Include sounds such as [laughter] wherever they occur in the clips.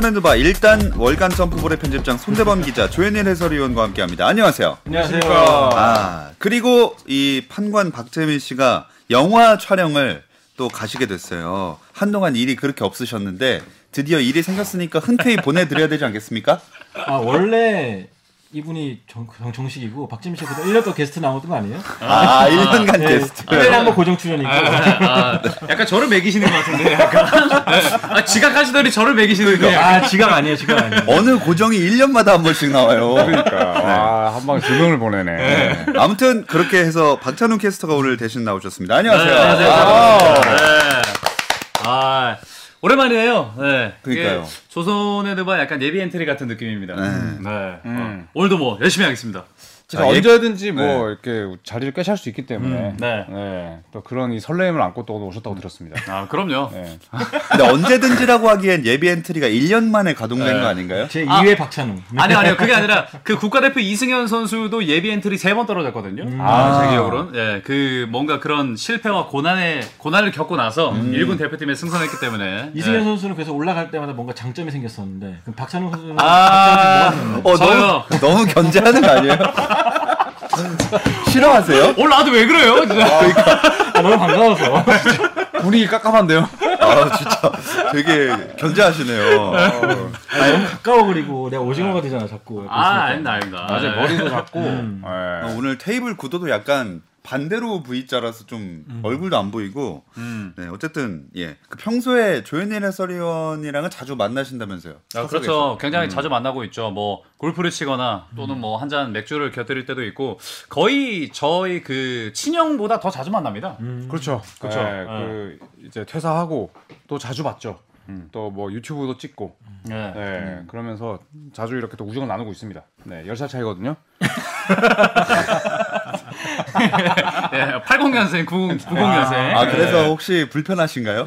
조선핸드바 일단 월간 점프볼의 편집장 손대범 기자 조현일 해설위원과 함께합니다. 안녕하세요. 안녕하세요. 아 그리고 이 판관 박재민 씨가 영화 촬영을 또 가시게 됐어요. 한동안 일이 그렇게 없으셨는데 드디어 일이 생겼으니까 흔쾌히 보내드려야 되지 않겠습니까? 아 원래 이분이 정, 정, 식이고 박지민 씨가 1년 동안 게스트 나오던 거 아니에요? 아 1년간 네, 게스트. 1년에 한 번 고정 출연이고 아, 약간 저를 매기시는 것 같은데 약간 네. 아, 지각하시더니 저를 매기시는 거 아 지각 아니에요 지각 아니에요 어느 고정이 1년마다 한 번씩 나와요. 그러니까 와, 한 방에 두 명을 보내네. 아무튼 그렇게 해서 박찬웅 캐스터가 오늘 대신 나오셨습니다. 안녕하세요. 네, 안녕하세요. 아, 네. 아 오랜만이에요. 네. 그러니까요. 이게 조선의 드바 약간 예비 엔트리 같은 느낌입니다. 네. 네. 음. 어, 오늘도 뭐 열심히 하겠습니다. 진짜 자, 언제든지 뭐 이렇게 자리를 꿰찰 수 있기 때문에 네. 네, 또 그런 이 설렘을 안고 또 오셨다고 들었습니다. 아 그럼요. 네. 근데 언제든지라고 하기엔 예비 엔트리가 1년 만에 가동된 거 아닌가요? 제 2회 박찬웅 아니 아니요 그게 아니라 그 국가대표 이승현 선수도 예비 엔트리 세번 떨어졌거든요. 아. 제 기억으로는 예, 그 뭔가 그런 실패와 고난의 고난을 겪고 나서 일군 대표팀에 승선했기 때문에 이승현 예. 선수는 그래서 올라갈 때마다 뭔가 장점이 생겼었는데 그럼 박찬웅 선수는 아. 장점이 뭐가 있나요? 어. 너무, 너무 견제하는 거 아니에요? [laughs] [laughs] 싫어하세요? 올라와도 왜 그래요? 진짜. 아, 너무 반가워서 분위기 깝깝한데요? 아, 진짜 되게 견제하시네요. 어. 아, 너무 가까워 그리고 내가 오징어가 되잖아 자꾸 아 아닙니다 아닙니다. 맞아요. 예. 머리도 작고. 음. 네. 어, 오늘 테이블 구도도 약간 반대로 V자라서 좀 얼굴도 안 보이고 음. 네 어쨌든 예그 평소에 조현일 해설위원이랑은 자주 만나신다면서요? 아, 그렇죠. 굉장히 자주 만나고 있죠. 뭐 골프를 치거나 또는 뭐 한 잔 맥주를 곁들일 때도 있고 거의 저희 그 친형보다 더 자주 만납니다. 그렇죠. 그렇죠. 네, 그 이제 퇴사하고 또 자주 봤죠. 또뭐 유튜브도 찍고. 네. 네, 그러면서 자주 이렇게 또 우정을 나누고 있습니다. 네, 10살 차이거든요. [laughs] [laughs] 예, 80년생, 90, 90년생. 아 그래서 혹시 불편하신가요?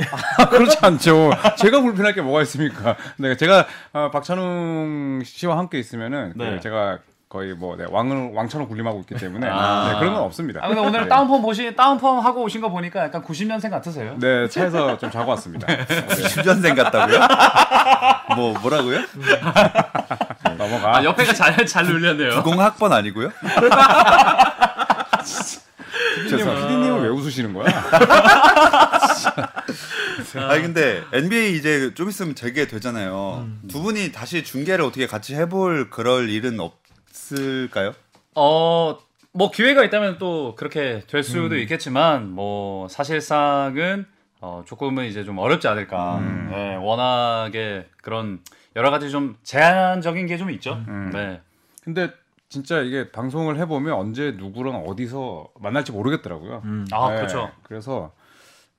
그렇지 않죠. 제가 불편할 게 뭐가 있습니까? 네, 제가 어, 박찬웅 씨와 함께 있으면은 그 네. 제가 거의 뭐 네, 왕을 왕처럼 군림하고 있기 때문에 아. 네, 그런 건 없습니다. 아, 근데 오늘 네. 다운펌 보시, 다운펌 하고 오신 거 보니까 약간 90년생 같으세요? 네, 차에서 좀 자고 왔습니다. 네, 주전생 같다고요? 뭐 뭐라고요? 넘어가. 아, 옆에가 잘, 잘 눌렸네요. 90학번 아니고요? [laughs] 피디님, 피디님은 왜 웃으시는 거야? [laughs] 아니 근데 NBA 이제 좀 있으면 재개되잖아요. 두 분이 다시 중계를 어떻게 같이 해볼 그럴 일은 없을까요? 어, 뭐 기회가 있다면 또 그렇게 될 수도 있겠지만 뭐 사실상은 어, 조금은 이제 좀 어렵지 않을까. 네, 워낙에 그런 여러 가지 좀 제한적인 게 좀 있죠. 네. 근데 진짜 이게 방송을 해보면 언제 누구랑 어디서 만날지 모르겠더라고요. 아, 네, 그렇죠. 그래서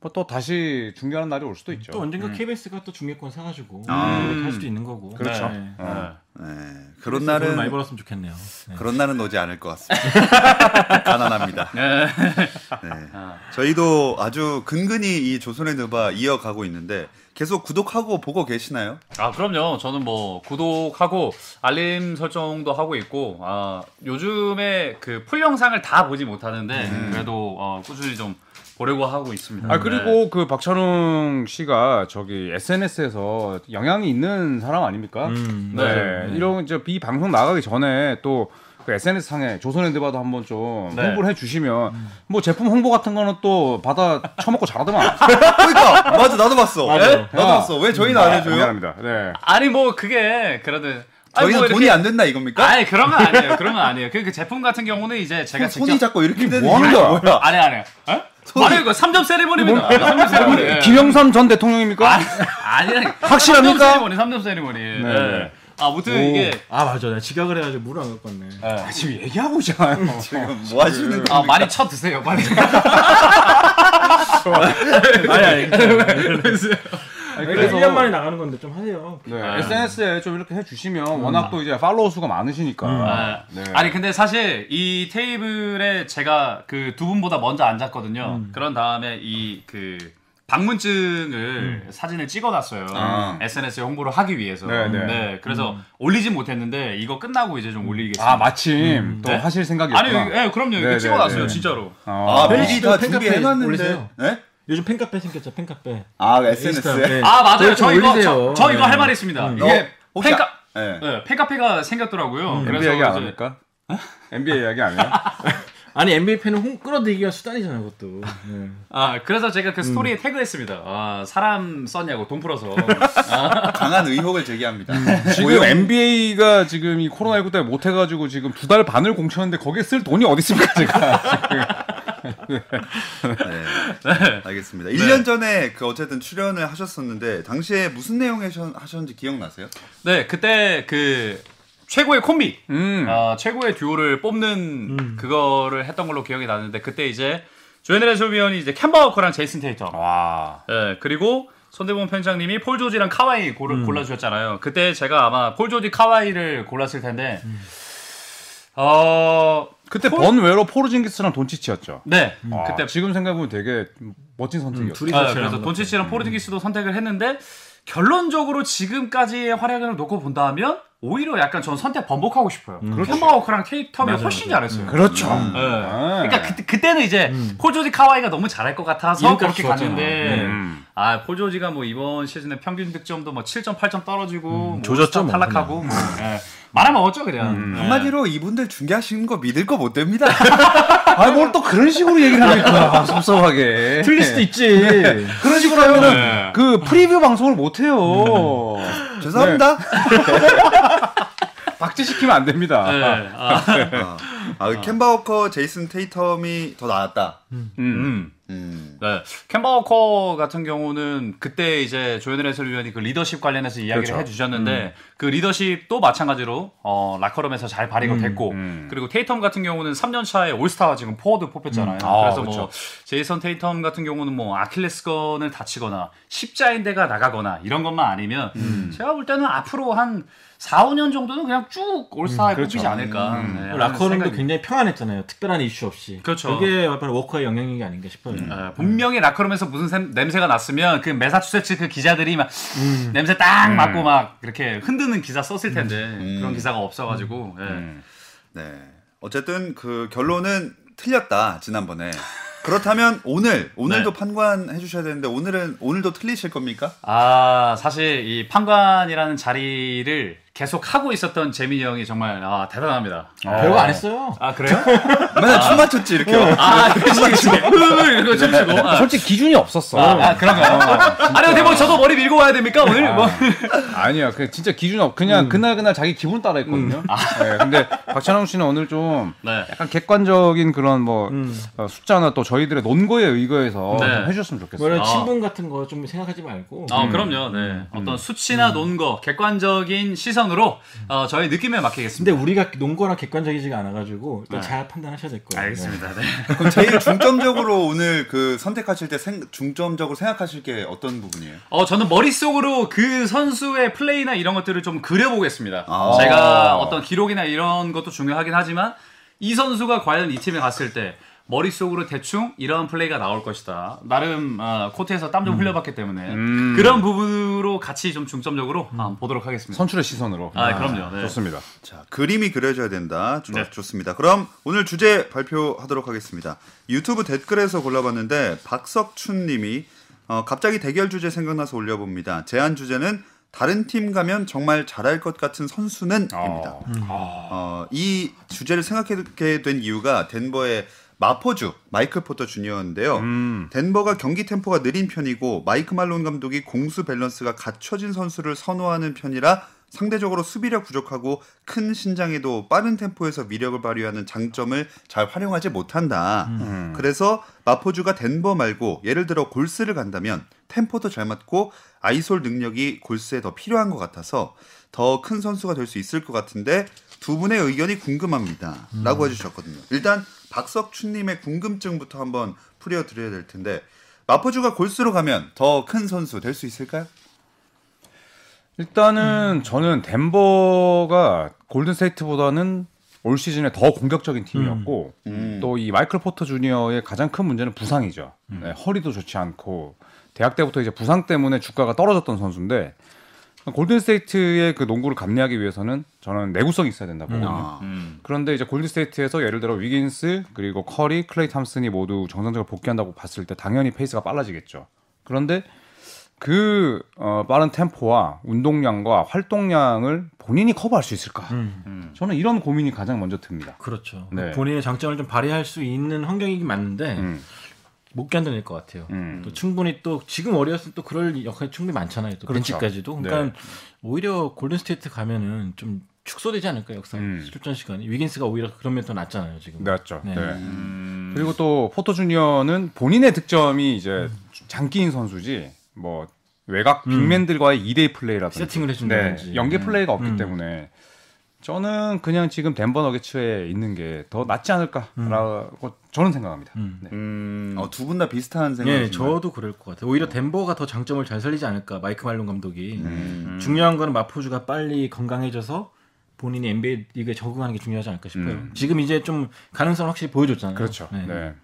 뭐 또 다시 중계하는 날이 올 수도 있죠. 또 언젠가 KBS가 또 중계권 사가지고 아. 이렇게 할 수도 있는 거고 그렇죠. 네. 어. 네, 그런 그래서 돈을 많이 날은 벌었으면 좋겠네요 네. 그런 날은 오지 않을 것 같습니다. [laughs] 가난합니다. 네. 네. 저희도 아주 근근히 이 조선의 누바 이어가고 있는데 계속 구독하고 보고 계시나요? 아 그럼요. 저는 뭐 구독하고 알림 설정도 하고 있고 아 요즘에 그 풀 영상을 다 보지 못하는데 그래도 어, 꾸준히 좀 보려고 하고 있습니다. 아 그리고 그 박찬웅 씨가 저기 SNS에서 영향이 있는 사람 아닙니까? 음, 네. 맞아요. 이런 이제 비 방송 나가기 전에 또 그 SNS 상에 조선핸드바도 한번 좀 네. 홍보를 해주시면 뭐 제품 홍보 같은 거는 또 받아 처먹고 잘하더만. [laughs] 그러니까 맞아 나도 봤어. 맞아. 에? 나도 봤어. 왜 저희는 안 해줘요? 미안합니다. 네. 아니 뭐 그게 그래도 저희는 뭐 돈이 안 된다 이겁니까? 아니 그런 건 아니에요. [laughs] 그런 건 아니에요. 그, 그 제품 같은 경우는 이제 제가 손이 직접 자꾸 이렇게 되는 뭐 거야? 뭐야? 아니 아니. 어? 손이- 아니 이거 3점 세리머니입니다. 3점 세리머니. 예. 김영삼 전 대통령입니까? 아니 아니. 확실합니까? 3점 세리머니. 3점 세리머니. 네. 예. 아무튼 이게 아 맞아. 내가 지각을 해가지고 물을 안 갖고 왔네. 아, 지금 얘기하고 있잖아요. 지금. 뭐 하시는 아? 많이 쳐 드세요 빨리. [laughs] 아니 아니 아니, 그래서 1년 만에 나가는 건데 좀 하세요. 네, SNS에 좀 이렇게 해주시면 워낙 또 이제 팔로워 수가 많으시니까. 아, 네. 아니 근데 사실 이 테이블에 제가 그 두 분보다 먼저 앉았거든요. 그런 다음에 이그 방문증을 사진을 찍어놨어요. 아. SNS에 홍보를 하기 위해서. 네, 네. 그래서 올리진 못했는데 이거 끝나고 이제 좀 올리겠습니다. 아 마침 또 네? 하실 아니, 생각이었구나. 예, 그럼요. 이거 네, 찍어놨어요, 네, 네. 진짜로. 아 네. 미리 다 팬카페 준비해놨는데. 네? 요즘 팬카페 생겼죠, 팬카페. 아 인스타, SNS. 네. 아 맞아요. 저희 저좀 이거. 저, 저 이거 네. 할 말이 있습니다. 어, 이게 혹시 팬카 아- 네. 네, 팬카페가 생겼더라고요. NBA 얘기 안 합니까? NBA 이야기 안 해요? [laughs] 아니 NBA 팬은 홍 끌어들이기가 수단이잖아요, 그것도. 네. 아 그래서 제가 그 음. 스토리에 태그했습니다. 아 사람 썼냐고 돈 풀어서. [laughs] 강한 의혹을 제기합니다. 지금 NBA가 지금 이 코로나 19 때문에 못 해가지고 지금 두 달 반을 공쳤는데 거기에 쓸 돈이 어디 있습니까 제가? [laughs] 네. 알겠습니다. 1년 전에 그 어쨌든 출연을 하셨었는데 당시에 무슨 내용 하셨- 하셨는지 기억나세요? 네 그때 그 최고의 콤비, 음. 아, 최고의 듀오를 뽑는 그거를 했던 걸로 기억이 나는데 그때 이제 조현일 해설위원이 이제 캠바 워커랑 제이슨 테이터. 와. 예, 그리고 손대범 편장님이 폴 조지랑 카와이 고를, 음. 골라주셨잖아요. 그때 제가 아마 폴 조지 카와이를 골랐을 텐데, 어, 그때 번외로 포르징기스랑 돈치치였죠. 네. 아, 그때 지금 생각해보면 되게 멋진 선택이었어요. 둘이 아, 그래서. 돈치치랑 포르징기스도 선택을 했는데 결론적으로 지금까지의 활약을 놓고 본다면 오히려 약간 전 선택 번복하고 싶어요. 캠바 워커랑 테이텀이 맞아, 훨씬. 잘했어요. 그렇죠. 네. 아. 그러니까 그, 그때는 이제 폴 조지 카와이가 너무 잘할 것 같아서 그렇게 좋았잖아. 갔는데 음. 아, 폴 조지가 뭐 이번 시즌에 평균 득점도 뭐 7점, 8점 떨어지고 뭐 조졌죠, 탈락하고 뭐 예. 말아먹었죠 그냥. 예. 한마디로 이분들 중계하시는 거 믿을 거 못 됩니다. [laughs] 아, 뭘 또 그런 식으로 얘기를 합니까? [laughs] 아, 섭섭하게. 틀릴 수도 있지. 그런 식으로 하면은 네. 그 프리뷰 방송을 못 해요. 죄송합니다. 박제시키면 안 됩니다. 예. [laughs] 아, 아, 아, 그 캠바워커, 제이슨 테이텀이 더 나았다. 음. 음. 네. 캠바 워커 같은 경우는 그때 이제 조현일 해설위원이 그 리더십 관련해서 이야기를 그렇죠. 해주셨는데 그 리더십도 마찬가지로 어, 라커룸에서 잘 발휘가 됐고 음. 그리고 테이텀 같은 경우는 3년 차에 올스타 지금 포워드 뽑혔잖아요. 아, 그래서 그렇죠. 뭐 제이슨 테이텀 같은 경우는 뭐 아킬레스건을 다치거나 십자인대가 나가거나 이런 것만 아니면 제가 볼 때는 앞으로 한 4, 5년 정도는 그냥 쭉 올스타에 그렇죠. 뽑히지 않을까. 음. 네, 하는 라커룸도 생각이- 굉장히 평안했잖아요. 특별한 이슈 없이. 그렇죠. 그게 약간 워커의 영향이 아닌가 싶어요. 예, 분명히 라커룸에서 무슨 샘- 냄새가 났으면 그 매사추세츠 그 기자들이 막 냄새 딱 맡고 막 이렇게 흔드는 기사 썼을 텐데 그런 기사가 없어가지고 예. 음. 네. 어쨌든 그 결론은 틀렸다 지난번에. 그렇다면 오늘 오늘도 네. 판관해 주셔야 되는데 오늘은 오늘도 틀리실 겁니까? 아 사실 이 판관이라는 자리를 계속 하고 있었던 재민이 형이 정말 아, 대단합니다. 별거 안 했어요. 아 그래요? [laughs] 맨날 춤 맞췄지 이렇게. 아 그치 그치. 이거 좀 치고. 아, 솔직히 기준이 없었어. 아, 아 그런가요? 아니 대박 저도 머리 밀고 와야 됩니까 오늘? 뭐. 아니야, 그 진짜 기준이 없. 그냥 그날 그날 자기 기분 따라 했거든요. 네, 근데 박찬웅 씨는 오늘 좀 네. 약간 객관적인 그런 뭐 어, 숫자나 또 저희들의 논거에 의거해서 네. 좀 해주셨으면 좋겠어요. 뭐 이런 아. 친분 같은 거 좀 생각하지 말고. 아, 그럼요. 네. 어떤 수치나 논거, 객관적인 시선 으로 어, 저희 느낌에 맡기겠습니다. 근데 우리가 논거나 객관적이지가 않아가지고 일단 네. 잘 판단하셔야 될 거예요. 알겠습니다. 네. 그럼 제일 중점적으로 오늘 그 선택하실 때 생, 중점적으로 생각하실 게 어떤 부분이에요? 어, 저는 머릿속으로 그 선수의 플레이나 이런 것들을 좀 그려보겠습니다. 아. 제가 어떤 기록이나 이런 것도 중요하긴 하지만 이 선수가 과연 이 팀에 갔을 때 머릿속으로 대충 이런 플레이가 나올 것이다. 나름 어, 코트에서 땀 좀 흘려봤기 때문에 음. 그런 부분으로 같이 좀 중점적으로 한번 보도록 하겠습니다. 선출의 시선으로. 아, 그럼요. 네. 좋습니다. 자, 그림이 그려져야 된다. 좋, 네. 좋습니다. 그럼 오늘 주제 발표하도록 하겠습니다. 유튜브 댓글에서 골라봤는데 박석춘 님이 어, 갑자기 대결 주제 생각나서 올려봅니다. 제안 주제는 다른 팀 가면 정말 잘할 것 같은 선수는입니다. 어, 이 주제를 생각하게 된 이유가 덴버의 마포주 마이클 포터 주니어인데요. 음. 덴버가 경기 템포가 느린 편이고 마이크 말론 감독이 공수 밸런스가 갖춰진 선수를 선호하는 편이라 상대적으로 수비력 부족하고 큰 신장에도 빠른 템포에서 위력을 발휘하는 장점을 잘 활용하지 못한다. 음. 그래서 마포주가 덴버 말고 예를 들어 골스를 간다면 템포도 잘 맞고 아이솔 능력이 골스에 더 필요한 것 같아서 더 큰 선수가 될 수 있을 것 같은데 두 분의 의견이 궁금합니다. 라고 해주셨거든요. 일단 박석춘님의 궁금증부터 한번 풀어드려야 될 텐데 마포주가 골스로 가면 더 큰 선수 될 수 있을까요? 일단은 저는 덴버가 골든스테이트보다는 올 시즌에 더 공격적인 팀이었고 음. 또이 마이클 포터 주니어의 가장 큰 문제는 부상이죠. 네, 허리도 좋지 않고 대학 때부터 이제 부상 때문에 주가가 떨어졌던 선수인데 골든스테이트의 그 농구를 감내하기 위해서는 저는 내구성이 있어야 된다고 보거든요. 아. 음. 그런데 이제 골든스테이트에서 예를 들어 위긴스 그리고 커리, 클레이 탐슨이 모두 정상적으로 복귀한다고 봤을 때 당연히 페이스가 빨라지겠죠. 그런데 그 어, 빠른 템포와 운동량과 활동량을 본인이 커버할 수 있을까? 음. 저는 이런 고민이 가장 먼저 듭니다. 그렇죠. 네. 본인의 장점을 좀 발휘할 수 있는 환경이긴 맞는데 음. 못 견뎌낼 것 같아요. 음. 또 충분히 또 지금 어리었을 또 그럴 역할이 충분히 많잖아요. 또 그렇죠. 벤치까지도. 그러니까 오히려 골든스테이트 가면은 좀 축소되지 않을까 역할 음. 출전 시간이 위긴스가 오히려 그런 면 더 낫잖아요 지금. 맞죠. 네. 네. 음. 그리고 또 포터 주니어는 본인의 득점이 이제 장기인 선수지 뭐 외곽 빅맨들과의 2대2 플레이라든지 세팅을 해준다든지. 네, 연계 네. 플레이가 없기 음. 때문에 저는 그냥 지금 덴버 너게츠에 있는 게 더 낫지 않을까라고 저는 생각합니다. 음. 네. 음, 어, 두 분 다 비슷한? 예, 저도 그럴 것 같아요. 오히려 덴버가 더 장점을 잘 살리지 않을까 마이크 말론 감독이. 음. 중요한 거는 마포주가 빨리 건강해져서 본인이 NBA 리그에 적응하는 게 중요하지 않을까 싶어요. 음. 지금 이제 좀 가능성을 확실히 보여줬잖아요. 그렇죠. 네. 네.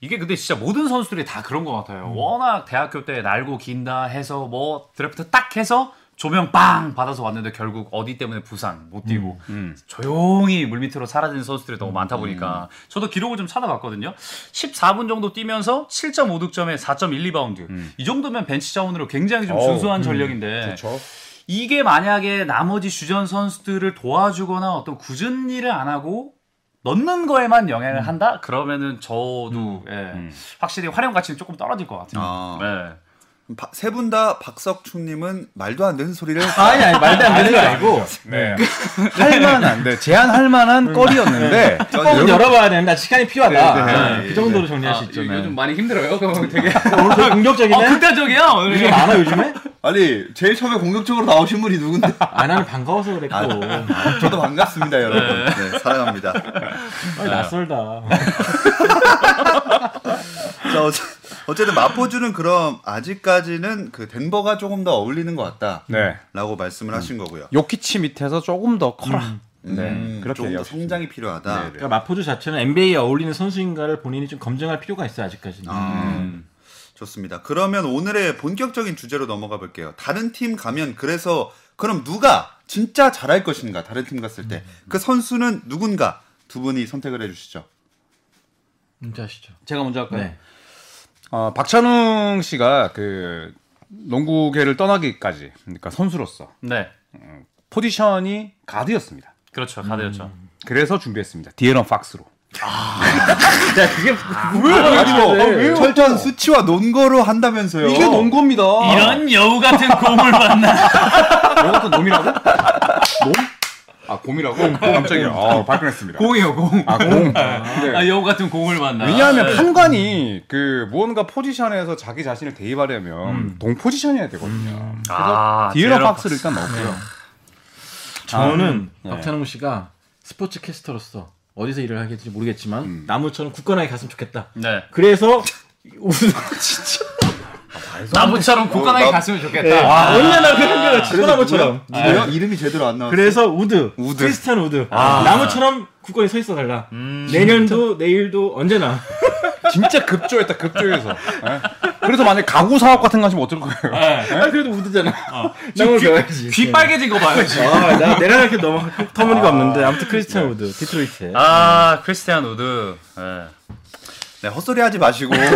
이게 근데 진짜 모든 선수들이 다 그런 것 같아요. 워낙 대학교 때 날고 긴다 해서 뭐 드래프트 딱 해서 조명 빵 받아서 왔는데 결국 어디 때문에 부상 못 뛰고 음. 조용히 물밑으로 사라지는 선수들이 너무 많다 보니까 저도 기록을 좀 찾아봤거든요. 14분 정도 뛰면서 7.5득점에 4.1리바운드. 이 정도면 벤치 자원으로 굉장히 좀 준수한 전력인데 그렇죠. 이게 만약에 나머지 주전 선수들을 도와주거나 어떤 굳은 일을 안 하고 넣는 거에만 영향을 한다? 그러면은 저도 예, 음. 확실히 활용 가치는 조금 떨어질 것 같아요. 아. 네. 세 분 다 박석춘님은 말도 안 되는 소리를 [laughs] 아니 아니 말도 안 되는 거 아니고 네. 할만한, 네. 제한할 만한 거리였는데 뚜껑은 열어봐야 된다. 시간이 필요하다. 네, 네, 네, 그 정도로 네. 정리할 수 있죠. 네. 요즘 많이 힘들어요. 그럼 되게 [laughs] 오늘 되게 공격적이네. 어, 극단적이야 오늘. 요즘 안 와, 요즘에? [laughs] 아니 제일 처음에 공격적으로 나오신 분이 누군데? 아, 나는 반가워서 그랬고. 아, 저도 반갑습니다 여러분. 네, 사랑합니다. 아니, 낯설다. 자, 어째- 어쨌든 마포주는 그럼 아직까지는 그 덴버가 조금 더 어울리는 것 같다라고 네. 말씀을 하신 거고요. 요키치 밑에서 조금 더 커라. 네. 음, 그렇게 조금 더. 성장이 필요하다. 네, 네. 그러니까 마포주 자체는 NBA에 어울리는 선수인가를 본인이 좀 검증할 필요가 있어요, 아직까지는. 아, 좋습니다. 그러면 오늘의 본격적인 주제로 넘어가 볼게요. 다른 팀 가면 그래서 그럼 누가 진짜 잘할 것인가? 다른 팀 갔을 때 그 선수는 누군가 두 분이 선택을 해주시죠. 문제 아시죠? 제가 먼저 할까요? 네. 어, 박찬웅 씨가 그 농구계를 떠나기까지 그러니까 선수로서 네. 포지션이 가드였습니다. 그렇죠. 가드였죠. 그래서 준비했습니다. 디에런 팍스로. [laughs] 야, 그게 아니 뭐 철저한 수치와 논거로 한다면서요. 이게 농구입니다. 이런 여우 같은 공을 만나. 너 같은 놈이라고? 놈? 아 곰이라고? 깜짝이야. 아, 발끈했습니다. 공이요 공. 아 곰. 네. 아, 여우 같은 공을 만나. 왜냐하면 판관이 그 무언가 포지션에서 자기 자신을 대입하려면 동 포지션이어야 되거든요. 그래서 아, 디에런 디에런 팍스를 일단 넣었고요. 저는 네. 박찬웅 씨가 스포츠 캐스터로서 어디서 일을 하게 될지 모르겠지만 음. 나무처럼 굳건하게 갔으면 좋겠다. 네. 그래서 [laughs] 우승 진짜 나무처럼 굳건하게 나- 갔으면 좋겠다. 네. 아, 언제나 그 한결 치고나무처럼. 누구요? 이름이 제대로 안 나왔어. 그래서 우드, 우드. 크리스찬 우드, 나무처럼 굳건히 서 있어 달라. 내년도 내일도 언제나. [laughs] 진짜 급조했다 급조해서. 예? 그래서 만약 가구 사업 같은 거 하시면 어떨 거예요? 아 그래도 우드잖아. [laughs] 나무 배워야지. 귀 빨개진 거 봐요. 지금. 아, 나 내가 이렇게 너무 터무니가 없는데 아무튼 크리스찬 우드 디트로이트. 아, 크리스티안 우드. 네. 네, 헛소리 하지 마시고 네,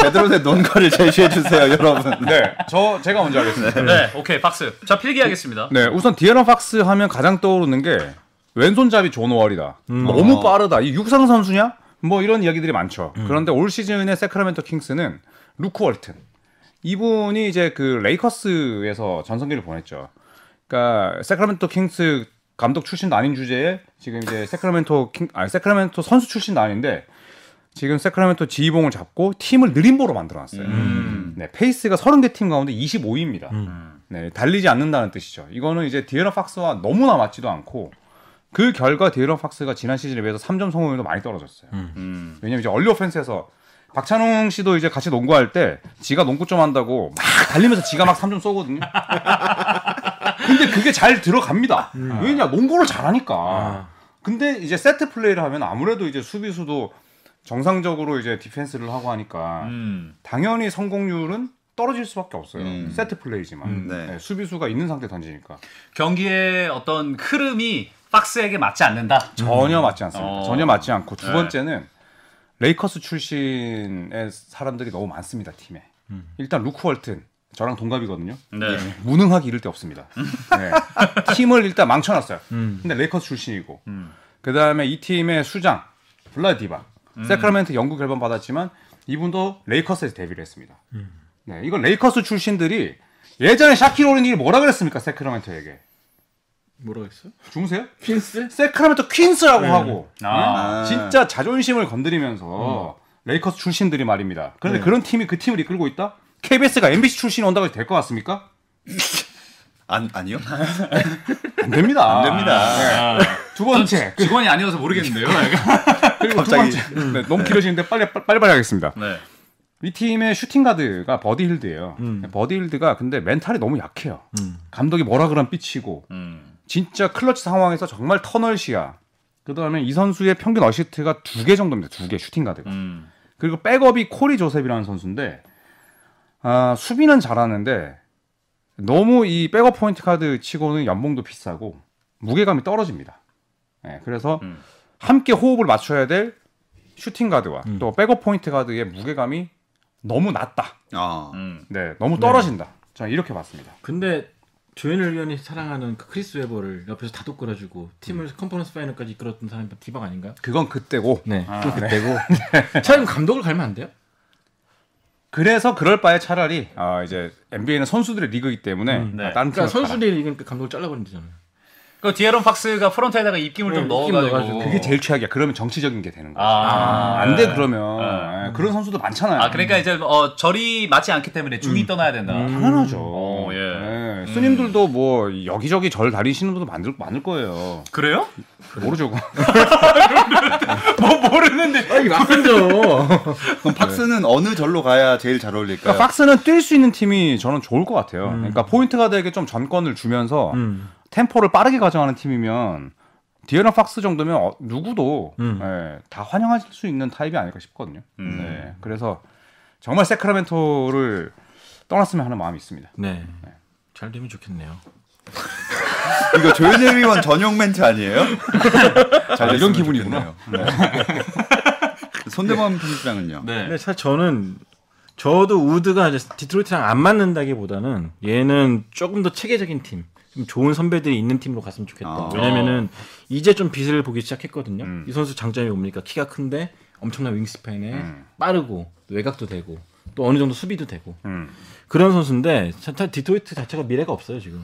제대로 된 논거를 제시해 주세요, 여러분. 네, 저 제가 먼저 하겠습니다. 네, 오케이, 팍스. 자, 필기하겠습니다. 네, 우선 디에런 팍스 하면 가장 떠오르는 게 왼손잡이 존 월이다. 너무 빠르다. 이 육상 선수냐? 뭐 이런 이야기들이 많죠. 그런데 올 시즌의 세크라멘토 킹스는 루크 월튼. 이분이 이제 그 레이커스에서 전성기를 보냈죠. 그러니까 세크라멘토 킹스 감독 출신도 아닌 주제에 지금 이제 세크라멘토 킹, 아니 세크라멘토 선수 출신도 아닌데 지금 세크라멘토 지휘봉을 잡고 팀을 느림보로 만들어놨어요. 네, 페이스가 30개 팀 가운데 25위입니다. 네, 달리지 않는다는 뜻이죠. 이거는 이제 디에런 팍스와 너무나 맞지도 않고 그 결과 디에런 팍스가 지난 시즌에 비해서 3점 성공률도 많이 떨어졌어요. 음. 왜냐면 이제 early offense에서 박찬웅 씨도 이제 같이 농구할 때 지가 농구 좀 한다고 막 달리면서 지가 막 3점 쏘거든요. [laughs] 근데 그게 잘 들어갑니다. 왜냐 농구를 잘하니까. 근데 이제 세트 플레이를 하면 아무래도 이제 수비수도 정상적으로 이제 디펜스를 하고 하니까 음. 당연히 성공률은 떨어질 수밖에 없어요. 음. 세트 플레이지만 음, 네. 네, 수비수가 있는 상태 던지니까 경기의 어떤 흐름이 박스에게 맞지 않는다. 전혀 맞지 않습니다. 어. 전혀 맞지 않고 두 네. 번째는 레이커스 출신의 사람들이 너무 많습니다 팀에. 일단 루크 월튼 저랑 동갑이거든요. 네. 무능하기 이를 데 없습니다. 네. 팀을 일단 망쳐놨어요. 음. 근데 레이커스 출신이고 음. 그 다음에 이 팀의 수장 블라디 디박 세크라멘트 영구 결번 받았지만 이분도 레이커스에서 데뷔를 했습니다. 네, 이건 레이커스 출신들이 예전에 샤킬 오닐이 뭐라 그랬습니까 세크라멘트에게 뭐라고 했어요? 중세요? 퀸스? 세크라멘토 퀸스라고 네. 하고 아. 응? 진짜 자존심을 건드리면서 레이커스 출신들이 말입니다. 그런데 네. 그런 팀이 그 팀을 이끌고 있다? KBS가 MBC 출신이 온다고 해도 될 것 같습니까? [laughs] 안 아니요? [laughs] 안 됩니다. 안 됩니다. 아, 두 번째 그- 직원이 아니어서 모르겠는데요. [laughs] 그리고 두 갑자기. 번째 네, 너무 길어지는데 빨리 빨리 빨리 하겠습니다. 네. 이 팀의 슈팅 가드가 버디 힐드예요. 음. 버디 힐드가 근데 멘탈이 너무 약해요. 음. 감독이 뭐라 그러면 삐치고 음. 진짜 클러치 상황에서 정말 터널시야. 그다음에 이 선수의 평균 어시스트가 두 개 정도입니다. 두 개 슈팅 가드가. 음. 그리고 백업이 코리 조셉이라는 선수인데 아, 수비는 잘하는데 너무 이 백업 포인트 가드 치고는 연봉도 비싸고 무게감이 떨어집니다. 예, 그래서 음. 함께 호흡을 맞춰야 될 슈팅 가드와 음. 또 백업 포인트 가드의 무게감이 너무 낮다. 아. 음. 네, 너무 떨어진다. 저는 이렇게 봤습니다. 근데 조현일 위원이 사랑하는 그 크리스 웨버를 옆에서 다독 끌어주고 팀을 컨퍼런스 파이널까지 이끌었던 사람이 디박 아닌가요? 그건 그때고 네, 아, 좀 그때고 [laughs] 차라리 감독을 갈면 안 돼요? 그래서 그럴 바에 차라리 아, 이제 NBA는 선수들의 리그이기 때문에 음, 네. 다른 그러니까. 선수들이 이기니까 감독을 잘라버리면 되잖아요. 그 디에런 팍스가 프론트에다가 입김을 좀 네, 넣어가지고. 입김 넣어가지고. 그게 제일 최악이야. 그러면 정치적인 게 되는 거야. 아, 안돼 네. 그러면 네. 예, 그런 선수도 많잖아요. 아 그러니까 이제 어 절이 맞지 않기 때문에 중이 떠나야 된다. 음. 당연하죠. 어, 예. 예, 스님들도 뭐 여기저기 절 다니시는 분도 많을, 많을 거예요. 그래요? 모르죠. [laughs] 뭐 모르는데. 아 이거 막던져. 그럼 박스는 어느 절로 가야 제일 잘 어울릴까요? 그러니까 박스는 뛸 수 있는 팀이 저는 좋을 것 같아요. 음. 그러니까 포인트 가드에게 좀 전권을 주면서 음. 템포를 빠르게 가져가는 팀이면 디에런 팍스 정도면 어, 누구도 음. 예, 다 환영할 수 있는 타입이 아닐까 싶거든요. 음. 네, 그래서 정말 세크라멘토를 떠났으면 하는 마음이 있습니다. 네. 잘 되면 좋겠네요. [laughs] 이거 조현일 위원 전용 멘트 아니에요? [laughs] 잘 아, 이런 기분이구나. 좋겠네요. [laughs] 손대범 편집장은요. 네. 근데 사실 저는 저도 우드가 이제 디트로이트랑 안 맞는다기보다는 얘는 조금 더 체계적인 팀, 좀 좋은 선배들이 있는 팀으로 갔으면 좋겠다. 아. 왜냐면은 이제 좀 빛을 보기 시작했거든요. 음. 이 선수 장점이 뭡니까? 키가 큰데 엄청난 wingspan에 음. 빠르고 또 외곽도 되고 또 어느 정도 수비도 되고 음. 그런 선수인데 자- 디트로이트 자체가 미래가 없어요 지금.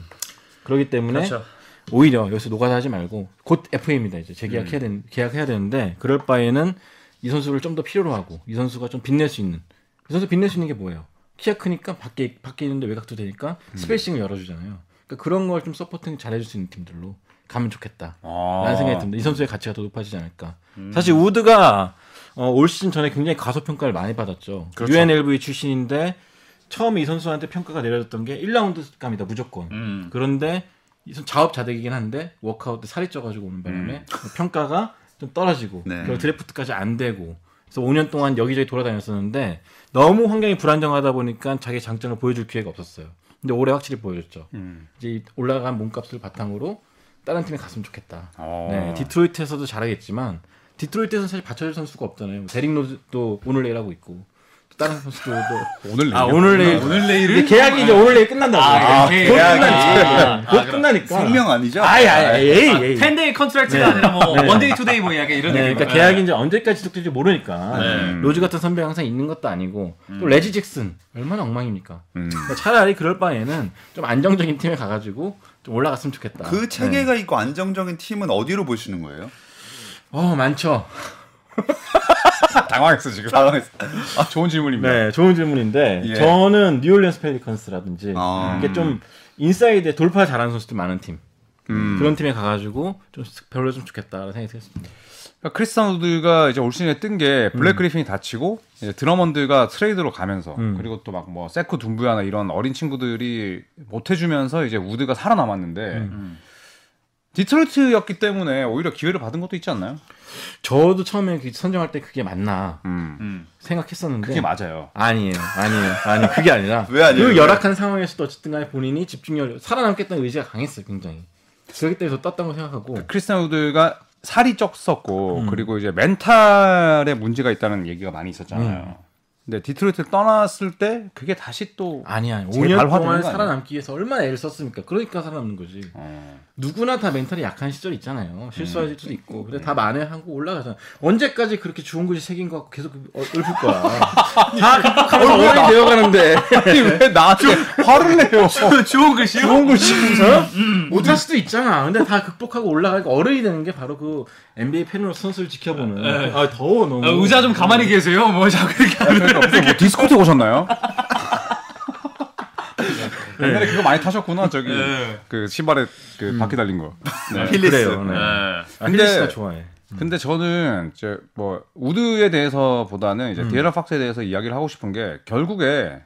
그렇기 때문에 그렇죠. 오히려 여기서 노가다 하지 말고 곧 FA입니다. 이제 재계약해야 된 계약해야 되는데 그럴 바에는 이 선수를 좀 더 필요로 하고 이 선수가 좀 빛낼 수 있는 이 선수 빛낼 수 있는 게 뭐예요? 키가 크니까 밖에 밖에 있는데 외곽도 되니까 spacing을 열어주잖아요. 그러니까 그런 걸 좀 supporting 잘해줄 수 있는 팀들로 가면 좋겠다. 아. 라는 생각이 듭니다. 이 선수의 가치가 더 높아지지 않을까. 음. 사실 우드가 어, 올 시즌 전에 굉장히 과소평가를 많이 받았죠. 그렇죠. UNLV 출신인데 처음에 이 선수한테 평가가 내려졌던 게 1라운드 감이다 무조건. 음. 그런데 이 선수 자업자득이긴 한데 워크아웃 때 살이 쪄가지고 오는 바람에 평가가 좀 떨어지고 네. 결국 드래프트까지 안 되고 그래서 5년 동안 여기저기 돌아다녔었는데 너무 환경이 불안정하다 보니까 자기 장점을 보여줄 기회가 없었어요. 근데 올해 확실히 보여줬죠. 음. 이제 이 올라간 몸값을 바탕으로 다른 팀에 갔으면 좋겠다. 어. 네, 디트로이트에서도 잘하겠지만 디트로이트에서는 사실 받쳐줄 선수가 없잖아요. 데릭 로즈도 오늘 내일 하고 있고 또 다른 선수들도 [laughs] 오늘 아 내일이요? 오늘 내일 오늘 이제 계약이 이제 오늘 내일 끝난다고. 아, 곧 계약이. 끝나니까. 아, 곧 끝나니까. 생명 아니죠? 아이 아이 에이 에이. 10 day contract가 네. 아니라 뭐 네. one day two day 뭐 약간 이런 네. 그러니까 계약이 이제 언제까지 지속될지 모르니까 네. 로즈 같은 선배가 항상 있는 것도 아니고 또 레지 잭슨 얼마나 엉망입니까? 음. 그러니까 차라리 그럴 바에는 좀 안정적인 팀에 가가지고 좀 올라갔으면 좋겠다. 그 체계가 있고 안정적인 팀은 어디로 보시는 거예요? 네. 어 많죠. [laughs] 당황했어 지금. 당황했어. 아, 좋은 질문입니다. 네, 좋은 질문인데 예. 저는 뉴올리언스 펠리컨스라든지 아. 이게 좀 inside에 돌파 잘하는 선수들 많은 팀 음. 그런 팀에 가가지고 좀 별로 좀 좋겠다라는 생각이 들었습니다. 그러니까 크리스탄 우드가 이제 올 시즌에 뜬 게 블레이크 음. 그리핀이 다치고 이제 드러먼드가 트레이드로 가면서 음. 그리고 또 막 뭐 세코 둠부야나 이런 어린 친구들이 못 해주면서 이제 우드가 살아남았는데 음. 디트로이트였기 때문에 오히려 기회를 받은 것도 있지 않나요? 저도 처음에 그 선정할 때 그게 맞나 음. 음. 생각했었는데 그게 맞아요. 아니에요, 아니에요, 아니 그게 아니라 [laughs] 왜 아니에요? 그 왜? 열악한 상황에서도 어쨌든간에 본인이 집중력, 살아남겠다는 의지가 강했어요, 굉장히. 그렇기 때문에 더 떴다고 생각하고. 크리스티안 우드가 살이 쪘었고 음. 그리고 이제 멘탈에 문제가 있다는 얘기가 많이 있었잖아요. 근 데 디트로이트를 떠났을 때 그게 다시 또 아니야, 5년 재발화되는 동안 거 아니야? 살아남기 위해서 얼마나 애를 썼습니까? 그러니까 살아남는 거지. 어. 누구나 다 멘탈이 약한 시절 있잖아요. 실수할 수도 있고. 근데 다 만회하고 올라가잖아. 언제까지 그렇게 좋은 것이 새긴 거 계속 어, 읊을 거야. [laughs] 다 어른이 되어 가는데. 아니 왜 [laughs] 나한테 화를 내요? [laughs] 좋은 글씨요? 좋은 걸 씹으면서 못할 수도 있잖아. 근데 다 극복하고 올라가니까 어른이 되는 게 바로 그 NBA 팬으로 선수를 지켜보는. 아, 더워, 너무. 아, 의자 좀 가만히 계세요. 뭐 자꾸 이렇게 하면. 그러니까 무슨 뭐 디스코텍 오셨나요? [laughs] 옛날에 그거 많이 타셨구나 저기 네. 그 신발에 그 바퀴 달린 거. 네. 힐리스. 그래요. 네. 네. 아, 근데- 힐리스가 좋아해. 근데 저는 이제 뭐 우드에 대해서보다는 이제 디에런 팍스에 대해서 이야기를 하고 싶은 게 결국에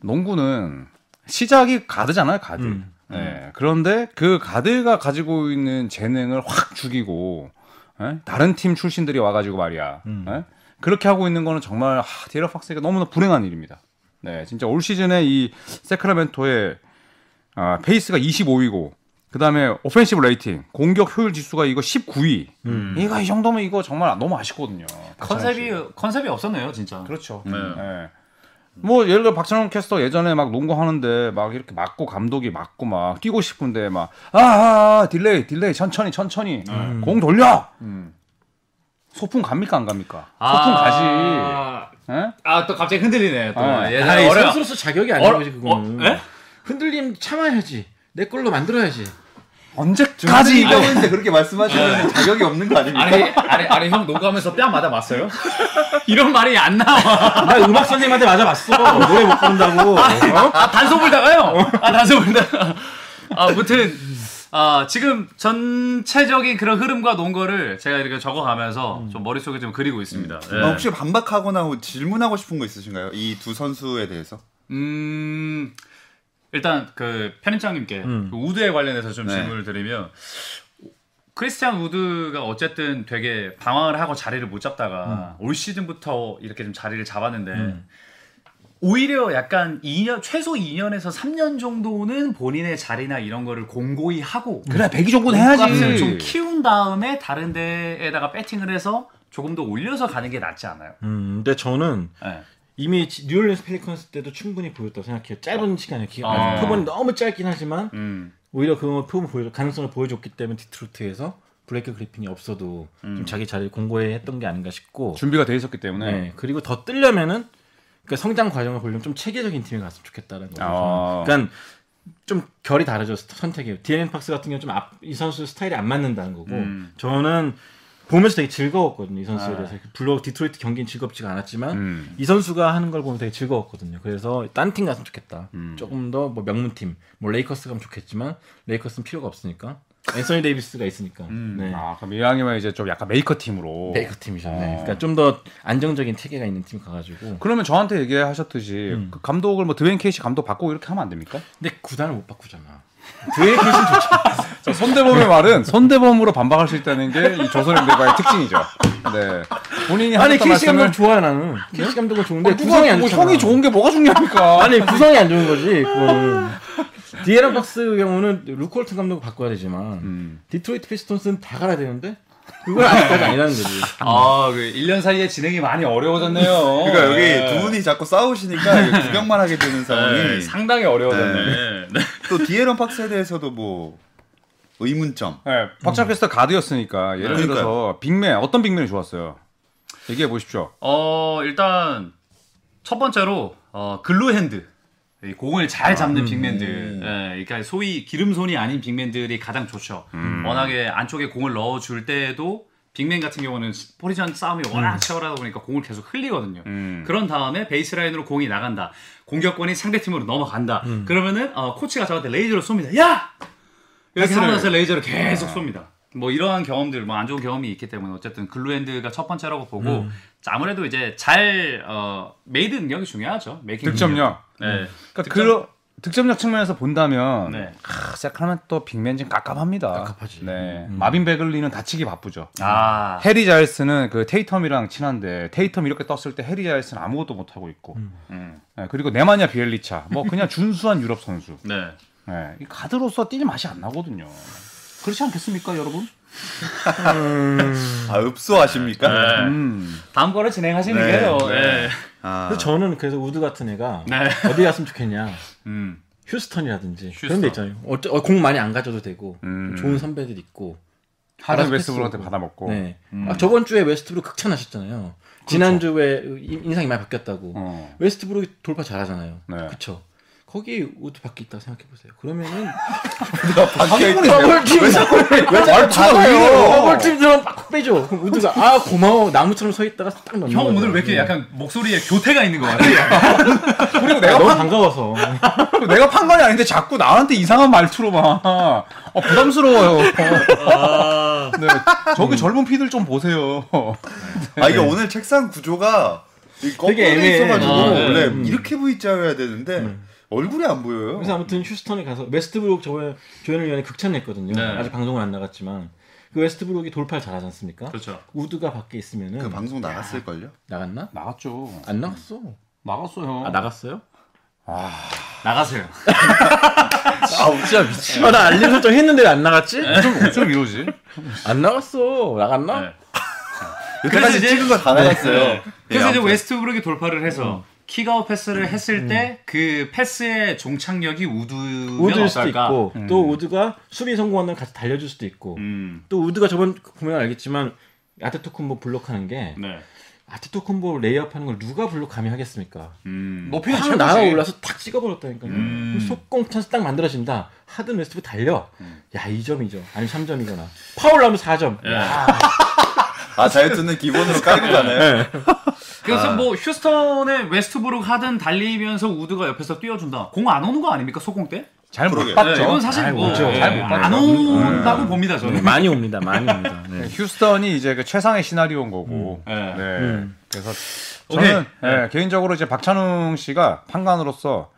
농구는 시작이 가드잖아요, 가드. 음. 네. 그런데 그 가드가 가지고 있는 재능을 확 죽이고 예? 다른 팀 출신들이 와가지고 말이야. 음. 예? 그렇게 하고 있는 거는 정말 하, 디에런 팍스가 너무나 불행한 일입니다. 네, 진짜 올 시즌에 이 세크라멘토의 아, 페이스가 25위고 그 다음에 offensive rating, 공격 효율 지수가 이거 19위. 음. 이거 이 정도면 이거 정말 너무 아쉽거든요. 컨셉이 컨셉이 없었네요, 진짜. 그렇죠. 네. 예. 뭐 예를 들어 박찬호 캐스터 예전에 막 농구 하는데 막 이렇게 맞고 감독이 맞고 막 뛰고 싶은데 막 아, 아, 아 delay delay 천천히 천천히 공 돌려. 소풍 갑니까 안 갑니까? 소풍 가지. 아, 예? 아, 또 갑자기 흔들리네. 또 아, 예전에 아니, 어려 선수로서 자격이 아닌 어려- 거지, 그거는. 어? 예? 흔들림 참아야지. 내 걸로 만들어야지. 언제까지 이거 이거는데 그렇게 말씀하시면 자격이 없는 거 아닙니까? 아니, 아니, 아니, 형 녹음하면서 뺨 맞아 봤어요? [laughs] 이런 말이 안 나와. 나 음악 선생님한테 맞아봤어. 노래 못 부른다고. 아, 단소 불다가요? 아, 단소 불다가. 아, 아무튼, 아, 지금 전체적인 그런 흐름과 논거를 제가 이렇게 적어가면서 좀 머릿속에 좀 그리고 있습니다. 예. 어, 혹시 반박하거나 뭐 질문하고 싶은 거 있으신가요? 이 두 선수에 대해서? 음, 일단 그 편집장님께 음. 그 우드에 관련해서 좀 네. 질문을 드리면 크리스티안 우드가 어쨌든 되게 방황을 하고 자리를 못 잡다가 올 시즌부터 이렇게 좀 자리를 잡았는데 오히려 약간 2년 최소 2년에서 3년 정도는 본인의 자리나 이런 거를 공고히 하고 그래 배기 정도는 해야지. 좀 키운 다음에 다른 데에다가 배팅을 해서 조금 더 올려서 가는 게 낫지 않아요? 음, 근데 저는 네. 이미 지- 뉴올리언스 펠리컨스 때도 충분히 보였다고 생각해요. 짧은 시간에 기가 아. 표본이 너무 짧긴 하지만 음. 오히려 그 표본 보여 가능성을 보여줬기 때문에 디트로이트에서 블레이크 그리핀이 없어도 좀 자기 자리를 공고히 했던 게 아닌가 싶고 준비가 돼 있었기 때문에. 네. 그리고 더 뜨려면은 그러니까 성장 과정을 보려면 좀 체계적인 팀에 갔으면 좋겠다는 거죠. 아. 그러니까 좀 결이 다르죠 스- 선택이. 디에런 팍스 같은 경우 는 좀 이 선수 스타일이 안 맞는다는 거고 음. 저는 보면서 되게 즐거웠거든요 이 선수에 아. 대해서 물론 디트로이트 경기는 즐겁지가 않았지만 음. 이 선수가 하는 걸 보면 되게 즐거웠거든요. 그래서 딴 팀 갔으면 좋겠다. 음. 조금 더 뭐 명문팀, 뭐 레이커스 가면 좋겠지만 레이커스는 필요가 없으니까 앤서니 데이비스가 있으니까. 네. 아 그럼 이왕이면 이제 좀 약간 메이커 팀으로. 메이커 팀이죠. 네. 어. 그러니까 좀 더 안정적인 체계가 있는 팀 가가지고. 그러면 저한테 얘기하셨듯이 음. 그 감독을 뭐 드웨인 케이시 감독 바꾸고 이렇게 하면 안 됩니까? 근데 구단을 못 바꾸잖아. 드웨인 케이시는 좋죠. [laughs] 자, 손대범의 말은 손대범으로 반박할 수 있다는 게 이 조선인대과의 특징이죠. 네. 본인이 아니 케이시 감독 말씀을 좋아요 나는. 케이시 감독은 좋은데 어, 누가 구성이 안 뭐 좋잖아. 형이 좋은 게 뭐가 중요합니까? 아니 구성이 안 좋은 거지. 그거는. 디에런 팍스 경우는 루크 월튼 감독을 바꿔야 되지만 음. 디트로이트 피스톤스는 다 갈아야 되는데 그건 아직까지 아니라는 거지. 아, 그 1년 사이에 진행이 많이 어려워졌네요. 그러니까 여기 네. 두 분이 자꾸 싸우시니까 [laughs] 구경만 하게 되는 상황이 네, 상당히 어려워졌네. 네. [laughs] 또 디에런 팍스에 대해서도 뭐 의문점. 네, 박찬호 캐스터 가드였으니까 예를 네. 들어서 big man 어떤 big man이 좋았어요? 얘기해 보십시오. 어, 일단 첫 번째로 어, glue hand. 이 공을 잘 잡는 big man들, 예, 그러니까 소위 기름손이 아닌 big man들이 가장 좋죠. 워낙에 안쪽에 공을 넣어줄 때도 big man 같은 경우는 포지션 싸움이 워낙 치열하다 보니까 공을 계속 흘리거든요. 음. 그런 다음에 베이스라인으로 공이 나간다. 공격권이 상대 팀으로 넘어간다. 그러면은 어, 코치가 저한테 레이저로 쏩니다. 야! 이렇게. 하고 나서 레이저를 계속 쏩니다. 뭐 이러한 경험들, 뭐 안 좋은 경험이 있기 때문에 어쨌든 glue hand가 첫 번째라고 보고 자, 아무래도 이제 잘 어, made 능력이 중요하죠. making 득점력. 능력. 네. 그러니까 득점- 득점력 측면에서 본다면 네. 아, 새크라멘토 big man 좀 깝깝합니다. 깝깝하지. 네. 마빈 베글리는 다치기 바쁘죠. 아. 해리 자일스는 그 테이텀이랑 친한데 테이텀 이렇게 떴을 때 해리 자일스는 아무것도 못 하고 있고. 음. 네, 그리고 네마냐 비엘리차 뭐 그냥 [laughs] 준수한 유럽 선수. 네. 네, 이 가드로서 뛸 맛이 안 나거든요. 그렇지 않겠습니까, 여러분? 아 읍소하십니까? 네. 음. 다음 거를 진행하시는 네. 게요. 네. 네. 아, 그래서 저는 그래서 우드 같은 애가 네. 어디 갔으면 좋겠냐. [laughs] 음. 휴스턴이라든지 휴스턴. 그런 데 있잖아요. 어쩌, 어, 공 많이 안 가져도 되고 음. 좋은 선배들 있고 하든 웨스트브룩한테 패스 받아먹고. 네. 음. 아, 저번 주에 웨스트브룩 극찬하셨잖아요. 지난주에 인상이 많이 바뀌었다고. 어. 웨스트브룩이 돌파 잘하잖아요. 네. 그쵸. 거기 우드 밖에 있다고 생각해 보세요. 그러면은. Double team? Double team 빡 빼줘. 그럼 우드가 [laughs] 아 고마워 나무처럼 서 있다가 딱 넣는 형. 오늘 왜 이렇게 네. 약간 목소리에 교태가 있는 것 같아요? [laughs] 그리고 아, 내가 너무 판, 반가워서 내가 판관이 아닌데 자꾸 나한테 이상한 말투로만. 어, 부담스러워요. [laughs] 네. 저기 젊은 피들 좀 보세요. 아 이게 오늘 책상 구조가 이 거꾸로 되게 돼 애매해. 있어가지고 아, 네. 원래 음. 이렇게 V자여야 되는데 얼굴이 안 보여요. 그래서 아무튼 휴스턴에 가서 웨스트브룩 저번에 조현을 위한 극찬했거든요. 네. 아직 방송은 안 나갔지만 그 웨스트브룩이 돌파를 잘하지 않습니까? 그렇죠. 우드가 밖에 있으면은 그 방송 나갔을 걸요? 나갔나? 나갔죠. 안 나갔어. 나갔어요. 아 나갔어요? 나가세요. [laughs] 아 진짜 미치. 아, 나 알림 설정 했는데 왜안 나갔지? 좀, 좀 이러지? 안 나갔어. 나갔나? 네. 여태까지 이제- 찍은 거다 나갔어요. 예, 그래서 이제 아무튼. 웨스트브룩이 돌파를 해서 kick-out 패스를 했을 때 그 패스의 종착역이 우드면 우드일 수도 어떨까? 있고 또 우드가 수비 성공하는 같이 달려줄 수도 있고 음. 또 우드가 저번 보면 알겠지만 아테토쿤보 블록하는 게 네. 아테토쿤보 레이업하는 걸 누가 블록 감히 하겠습니까? 음. 높이는 확 최고지. 날아올라서 탁 찍어버렸다니까요. 음. 속공 찬스 딱 만들어진다. 하든 웨스트브 달려. 야 2점이죠. 아니 3점이거나. 파울 나면 4점. 예. 야, [laughs] 아 자유투는 기본으로 깔고 가나요? 그래서 아. 뭐 휴스턴의 웨스트브룩 하든 달리면서 우드가 옆에서 뛰어준다. 공 안 오는 거 아닙니까 소공 때? 잘못 그러게. 봤죠. 네, 이건 사실 아이, 뭐 오죠. 예, 잘못 봤죠. 안 온다고 봅니다 저는. 많이 옵니다. 많이 옵니다. 네. 휴스턴이 이제 그 최상의 시나리오인 거고. 네. 네. 음. 그래서. 저는 네. 예, 개인적으로 이제 박찬웅 씨가 판관으로서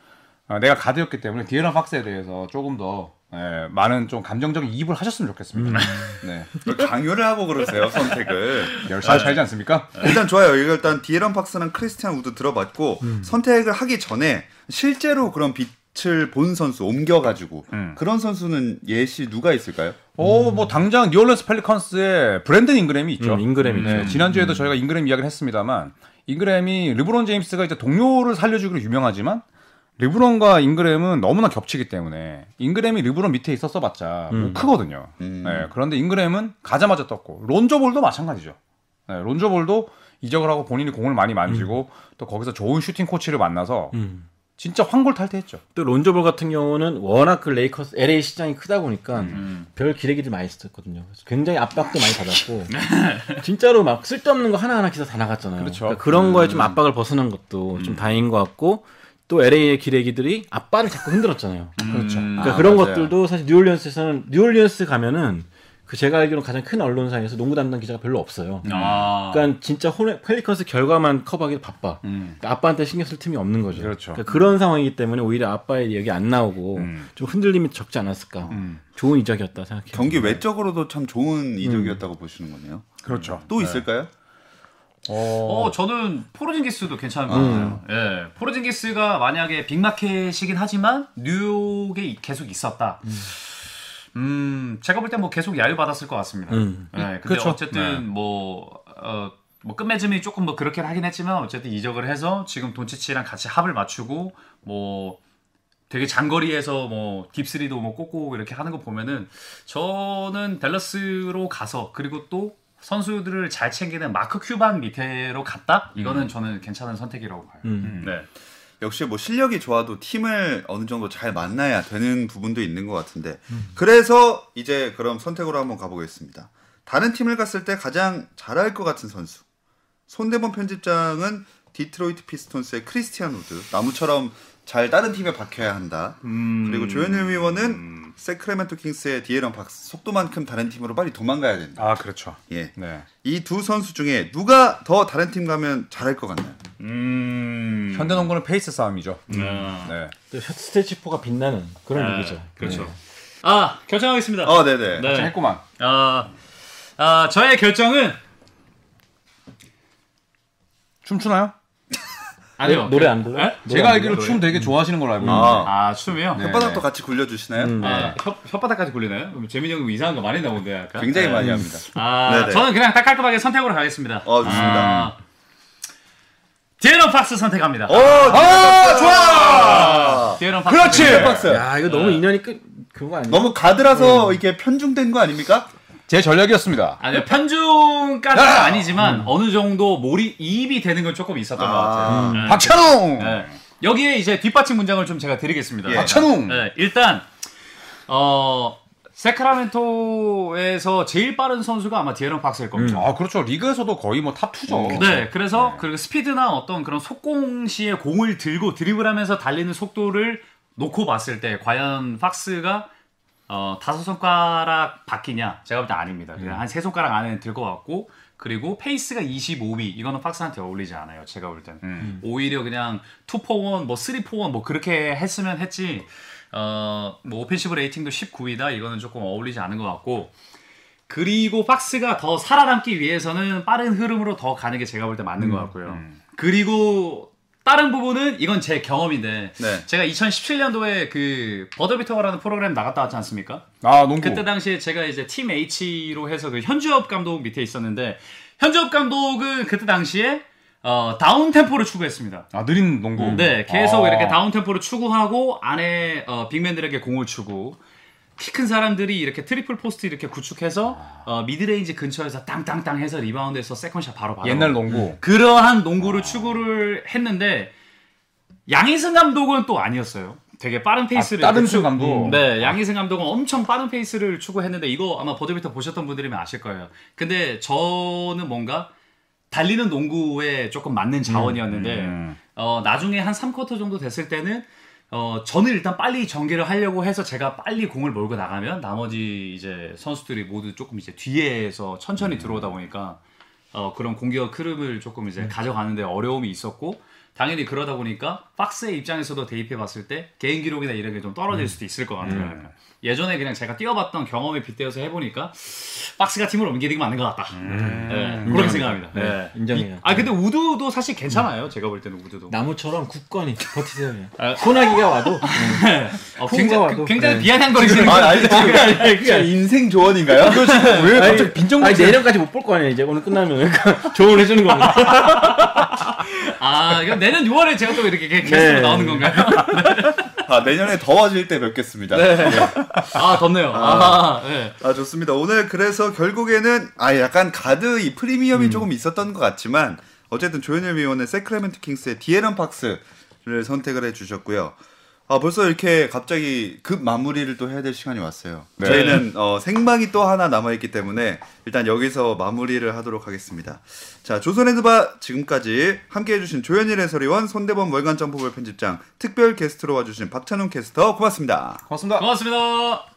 어, 내가 가드였기 때문에 디에런 팍스에 대해서 조금 더 예, 많은 좀 감정적인 이입을 하셨으면 좋겠습니다. 네. 왜 강요를 하고 그러세요 선택을. 열심히 살지 않습니까? 일단 좋아요. 이거 일단 디에런 팍스랑 크리스티안 우드 들어봤고 음. 선택을 하기 전에 실제로 그런 빛을 본 선수 옮겨가지고 음. 그런 선수는 예시 누가 있을까요? 어, 뭐 당장 뉴올리언스 펠리컨스의 브랜든 잉그램이 있죠. 음, 잉그램이죠. 네, 지난주에도 저희가 잉그램 이야기를 했습니다만 잉그램이 르브론 제임스가 이제 동료를 살려주기로 유명하지만 르브론과 잉그램은 너무나 겹치기 때문에 잉그램이 르브론 밑에 있었어 봤자 뭐 크거든요. 음. 네, 그런데 잉그램은 가자마자 떴고 론조볼도 마찬가지죠. 네, 론조볼도 이적을 하고 본인이 공을 많이 만지고 또 거기서 좋은 슈팅 코치를 만나서 음. 진짜 환골탈태했죠. 또 론조볼 같은 경우는 워낙 그 레이커스 LA 시장이 크다 보니까 음. 별 기레기들 많이 썼거든요. 굉장히 압박도 많이 받았고 [laughs] 진짜로 막 쓸데없는 거 하나하나 기사 다 나갔잖아요. 그렇죠. 그런 거에 좀 압박을 벗어난 것도 좀 다행인 것 같고 또 LA의 기레기들이 앞발을 자꾸 흔들었잖아요. 그렇죠. 그러니까 아, 그런 맞아요. 것들도 사실 뉴올리언스에서는 뉴올리언스 가면은 그 제가 알기로 가장 큰 언론사에서 농구 담당 기자가 별로 없어요. 아. 그러니까 진짜 홀- 펠리컨스 결과만 커버하기 바빠. 음. 그러니까 아빠한테 신경 쓸 틈이 없는 거죠. 그렇죠. 그러니까 그런 상황이기 때문에 오히려 아빠의 얘기 안 나오고 음. 좀 흔들림이 적지 않았을까. 음. 좋은 이적이었다 생각해요. 경기 외적으로도 참 좋은 이적이었다고 보시는 거네요. 그렇죠. 또 있을까요? 어, 저는 포르징기스도 괜찮은 것 같아요. 예. 포르징기스가 만약에 big market이긴 하지만 뉴욕에 계속 있었다. 음, 제가 볼 때 뭐 계속 야유 받았을 것 같습니다. 음. 예, 근데 그렇죠. 어쨌든 네. 뭐, 어, 뭐 끝맺음이 조금 뭐 그렇게 하긴 했지만 어쨌든 이적을 해서 지금 돈치치랑 같이 합을 맞추고 뭐 되게 장거리에서 뭐 딥스리도 뭐 꽂고 이렇게 하는 거 보면은 저는 댈러스로 가서 그리고 또 선수들을 잘 챙기는 마크 큐반 밑에로 갔다 이거는 저는 괜찮은 선택이라고 봐요. 음. 네. 역시 뭐 실력이 좋아도 팀을 어느 정도 잘 만나야 되는 부분도 있는 것 같은데 그래서 이제 그럼 선택으로 한번 가보겠습니다. 다른 팀을 갔을 때 가장 잘할 것 같은 선수. 손대범 편집장은 디트로이트 피스톤스의 크리스티안 우드 나무처럼 잘 다른 팀에 박혀야 한다. 음. 그리고 조현일 위원은 세크레멘토 킹스의 디애런 팍스 속도만큼 다른 팀으로 빨리 도망가야 된다. 아 그렇죠. 예. 네. 이 두 선수 중에 누가 더 다른 팀 가면 잘할 것 같나요? 음. 현대농구는 페이스 싸움이죠. 음. 네. 또 stretch four가 빛나는 그런 네, 리그죠. 그렇죠. 아 결정하겠습니다. 어, 네네. 네. 자, 했구만. 아, 아 저의 결정은 춤추나요? 아니요. 노래 안 불러? 네? 제가 알기로 춤 되게 좋아하시는 걸로 알고 있는데. 아, 아 춤이요? 네. 혓바닥도 같이 굴려주시나요? 음. 아, 혓, 혓바닥까지 굴리나요? 그럼 재민이 형이 뭐 이상한 거 많이 나오는데 약간. 굉장히 네. 많이 합니다. 아, 네네. 저는 그냥 딱 깔끔하게 선택으로 가겠습니다. 어, 좋습니다. 아, 디에런 팍스 선택합니다. 오, 아, 좋아! 아, 디에런 팍스. 그렇지! 박스. 야 이거 너무 인연이 끝 그거 아니야? 너무 가드라서 이게 편중된 거 아닙니까? 제 전략이었습니다. 아니요 편중까지는 아니지만 어느 정도 몰입이 되는 건 조금 있었던 것 같아요. 네. 박찬웅! 네. 여기에 이제 뒷받침 문장을 좀 제가 드리겠습니다. 예. 박찬웅! 네, 일단 어 세크라멘토에서 제일 빠른 선수가 아마 디애런 팍스일 겁니다. 아, 그렇죠. 리그에서도 거의 뭐 top 2죠. 네, 그래서 그 스피드나 어떤 그런 속공 시에 공을 들고 드리블하면서 달리는 속도를 놓고 봤을 때 과연 팍스가 어, 다섯 손가락 밖이냐? 제가 볼 때 아닙니다. 그냥 한 세 손가락 안에 들 것 같고 그리고 페이스가 25위 이거는 팍스한테 어울리지 않아요. 제가 볼 때는 음. 오히려 그냥 2 for one, 뭐 3 for one 뭐 그렇게 했으면 했지. 어, 뭐 오펜시브 레이팅도 19위다. 이거는 조금 어울리지 않은 것 같고. 그리고 팍스가 더 살아남기 위해서는 빠른 흐름으로 더 가는 게 제가 볼 때 맞는 것 같고요. 음. 그리고 다른 부분은 이건 제 경험인데 네. 제가 2017년도에 그 버저비터라는 프로그램 나갔다 왔지 않습니까? 아, 농구. 그때 당시에 제가 이제 팀 H로 해서 그 현주엽 감독 밑에 있었는데 현주엽 감독은 그때 당시에 어, down tempo를 추구했습니다. 아, 느린 농구. 네, 계속 아. 이렇게 down tempo를 추구하고 안에 어, big man들에게 공을 주고 키 큰 사람들이 이렇게 triple post 이렇게 구축해서 어, mid-range 근처에서 땅땅땅 해서 리바운드에서 second shot 바로 받아. 옛날 농구. 그러한 농구를 추구를 했는데 양희승 감독은 또 아니었어요. 되게 빠른 페이스를 아, 다른 쪽 감독. 네, 양희승 감독은 엄청 빠른 페이스를 추구했는데 이거 아마 버드비터 보셨던 분들이면 아실 거예요. 근데 저는 뭔가 달리는 농구에 조금 맞는 자원이었는데 음. 어, 나중에 한 3쿼터 정도 됐을 때는 어, 저는 일단 빨리 전개를 하려고 해서 제가 빨리 공을 몰고 나가면 나머지 이제 선수들이 모두 조금 이제 뒤에서 천천히 들어오다 보니까 어, 그런 공격 흐름을 조금 이제 가져가는데 어려움이 있었고 당연히 그러다 보니까 박스의 입장에서도 대입해 봤을 때 개인 기록이나 이런 게 좀 떨어질 수도 있을 것 같아요. 음. 예전에 그냥 제가 뛰어봤던 경험에 빗대어서 해보니까 박스가 팀을 옮기는 게 맞는 것 같다. 네, 그렇게 생각합니다. 네. 인정해요. 이- 아 근데 우드도 사실 괜찮아요. 제가 볼 때는 우드도. 나무처럼 굳건히 버티세요. 그냥. 아, 소나기가 와도 [laughs] 어, 후가 굉장히, 와도. 굉장히 네. 비아냥거리시는 아, 거 아니, 지금 진짜 인생 조언인가요? [laughs] 왜 아니, 갑자기 빈정 아니 내년까지 못 볼 거 아니에요. 이제 오늘 끝나면 그러니까 [laughs] 조언해 주는 겁니다. 아, 그럼 내년 6월에 제가 또 이렇게 게스트로 네. 나오는 건가요? [laughs] 아, 내년에 더워질 때 뵙겠습니다. 아, 덥네요. 아, 네. 아 좋습니다. 오늘 그래서 결국에는 아 약간 가드 이 프리미엄이 조금 있었던 것 같지만 어쨌든 조현일 위원의 세크라멘트 킹스의 디에런 박스를 선택을 해주셨고요. 아 벌써 이렇게 갑자기 급 마무리를 또 해야 될 시간이 왔어요. 네. 저희는 어, 생방이 또 하나 남아 있기 때문에 일단 여기서 마무리를 하도록 하겠습니다. 자 조선헤드바 지금까지 함께 해 주신 조현일 해설위원, 손대범 월간 점프볼 편집장, 특별 게스트로 와주신 박찬훈 캐스터 고맙습니다. 고맙습니다. 고맙습니다.